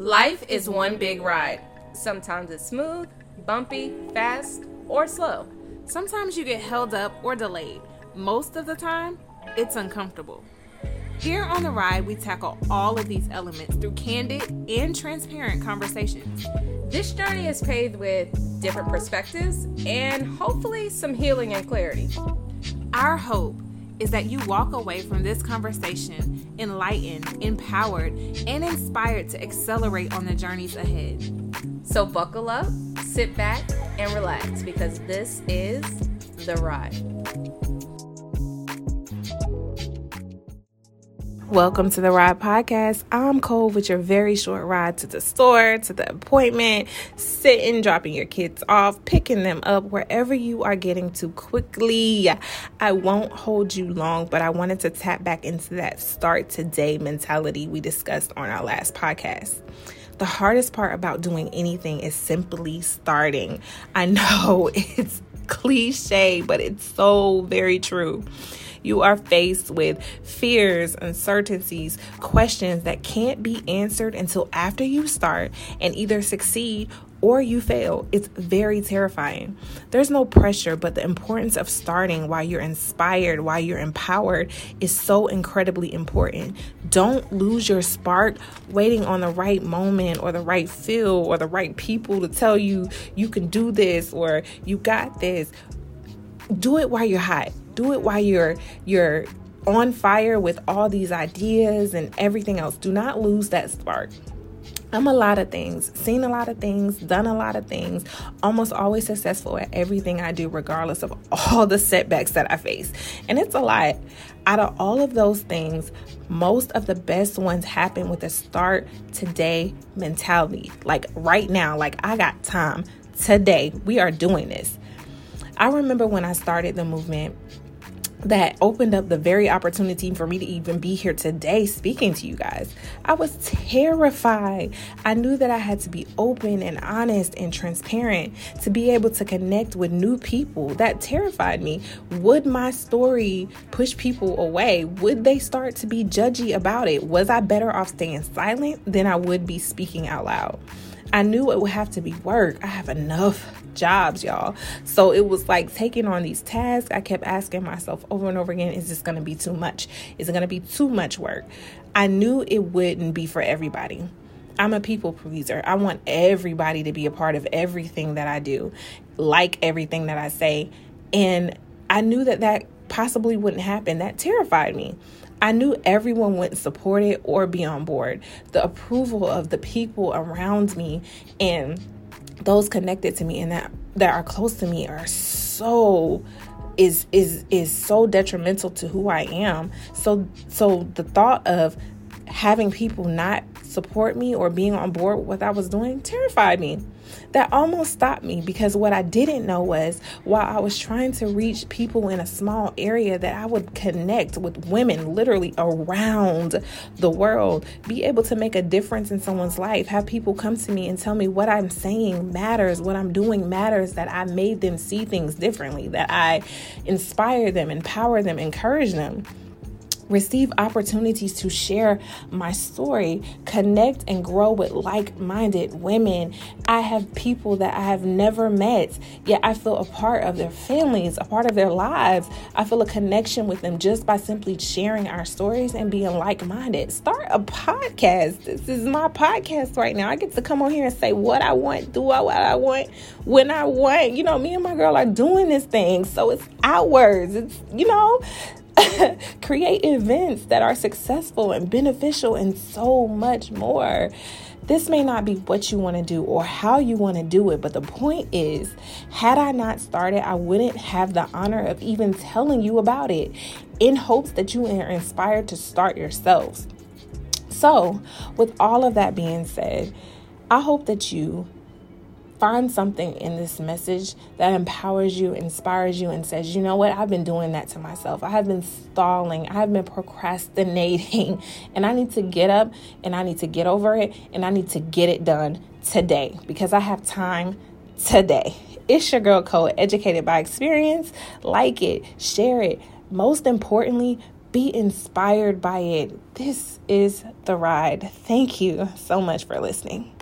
Life is one big ride. Sometimes it's smooth, bumpy, fast, or slow. Sometimes you get held up or delayed. Most of the time, it's uncomfortable. Here on the ride, we tackle all of these elements through candid and transparent conversations. This journey is paved with different perspectives and hopefully some healing and clarity. Our hope is that you walk away from this conversation enlightened, empowered, and inspired to accelerate on the journeys ahead. So buckle up, sit back, and relax because this is The Ride. Welcome to the Ride Podcast. I'm Cole with your very short ride to the store, to the appointment, sitting, dropping your kids off, picking them up wherever you are getting to quickly. I won't hold you long, but I wanted to tap back into that start today mentality we discussed on our last podcast. The hardest part about doing anything is simply starting. I know it's cliche, but it's so very true. You are faced with fears, uncertainties, questions that can't be answered until after you start and either succeed or you fail. It's very terrifying. There's no pressure, but the importance of starting while you're inspired, while you're empowered is so incredibly important. Don't lose your spark waiting on the right moment or the right feel or the right people to tell you you can do this or you got this. Do it while you're hot do it while you're you're on fire with all these ideas and everything else. Do not lose that spark. I'm a lot of things, seen a lot of things, done a lot of things, almost always successful at everything I do, regardless of all the setbacks that I face. And it's a lot. Out of all of those things, most of the best ones happen with a start today mentality. Like right now, like I got time today. We are doing this. I remember when I started the movement, that opened up the very opportunity for me to even be here today speaking to you guys. I was terrified. I knew that I had to be open and honest and transparent to be able to connect with new people. That terrified me. Would my story push people away? Would they start to be judgy about it? Was I better off staying silent than I would be speaking out loud? I knew it would have to be work. I have enough jobs, y'all. So it was like taking on these tasks. I kept asking myself over and over again, is this going to be too much? Is it going to be too much work? I knew it wouldn't be for everybody. I'm a people pleaser. I want everybody to be a part of everything that I do, like everything that I say. And I knew that that possibly wouldn't happen. That terrified me. I knew everyone wouldn't support it or be on board. The approval of the people around me and those connected to me and that that are close to me are so is is is so detrimental to who I am. So so the thought of having people not support me or being on board with what I was doing terrified me. That almost stopped me because what I didn't know was while I was trying to reach people in a small area that I would connect with women literally around the world, be able to make a difference in someone's life, have people come to me and tell me what I'm saying matters, what I'm doing matters, that I made them see things differently, that I inspire them, empower them, encourage them receive opportunities to share my story, connect and grow with like minded women. I have people that I have never met, yet I feel a part of their families, a part of their lives. I feel a connection with them just by simply sharing our stories and being like minded. Start a podcast. This is my podcast right now. I get to come on here and say what I want, do what I want, when I want. You know, me and my girl are doing this thing. So it's ours. It's, you know, create events that are successful and beneficial and so much more. This may not be what you want to do or how you want to do it, but the point is, had I not started, I wouldn't have the honor of even telling you about it in hopes that you are inspired to start yourselves. So, with all of that being said, I hope that you find something in this message that empowers you, inspires you, and says, you know what, I've been doing that to myself. I have been stalling, I have been procrastinating, and I need to get up and I need to get over it and I need to get it done today because I have time today. It's your girl Cole, educated by experience. Like it, share it. Most importantly, Be inspired by it. This is the ride. Thank you so much for listening.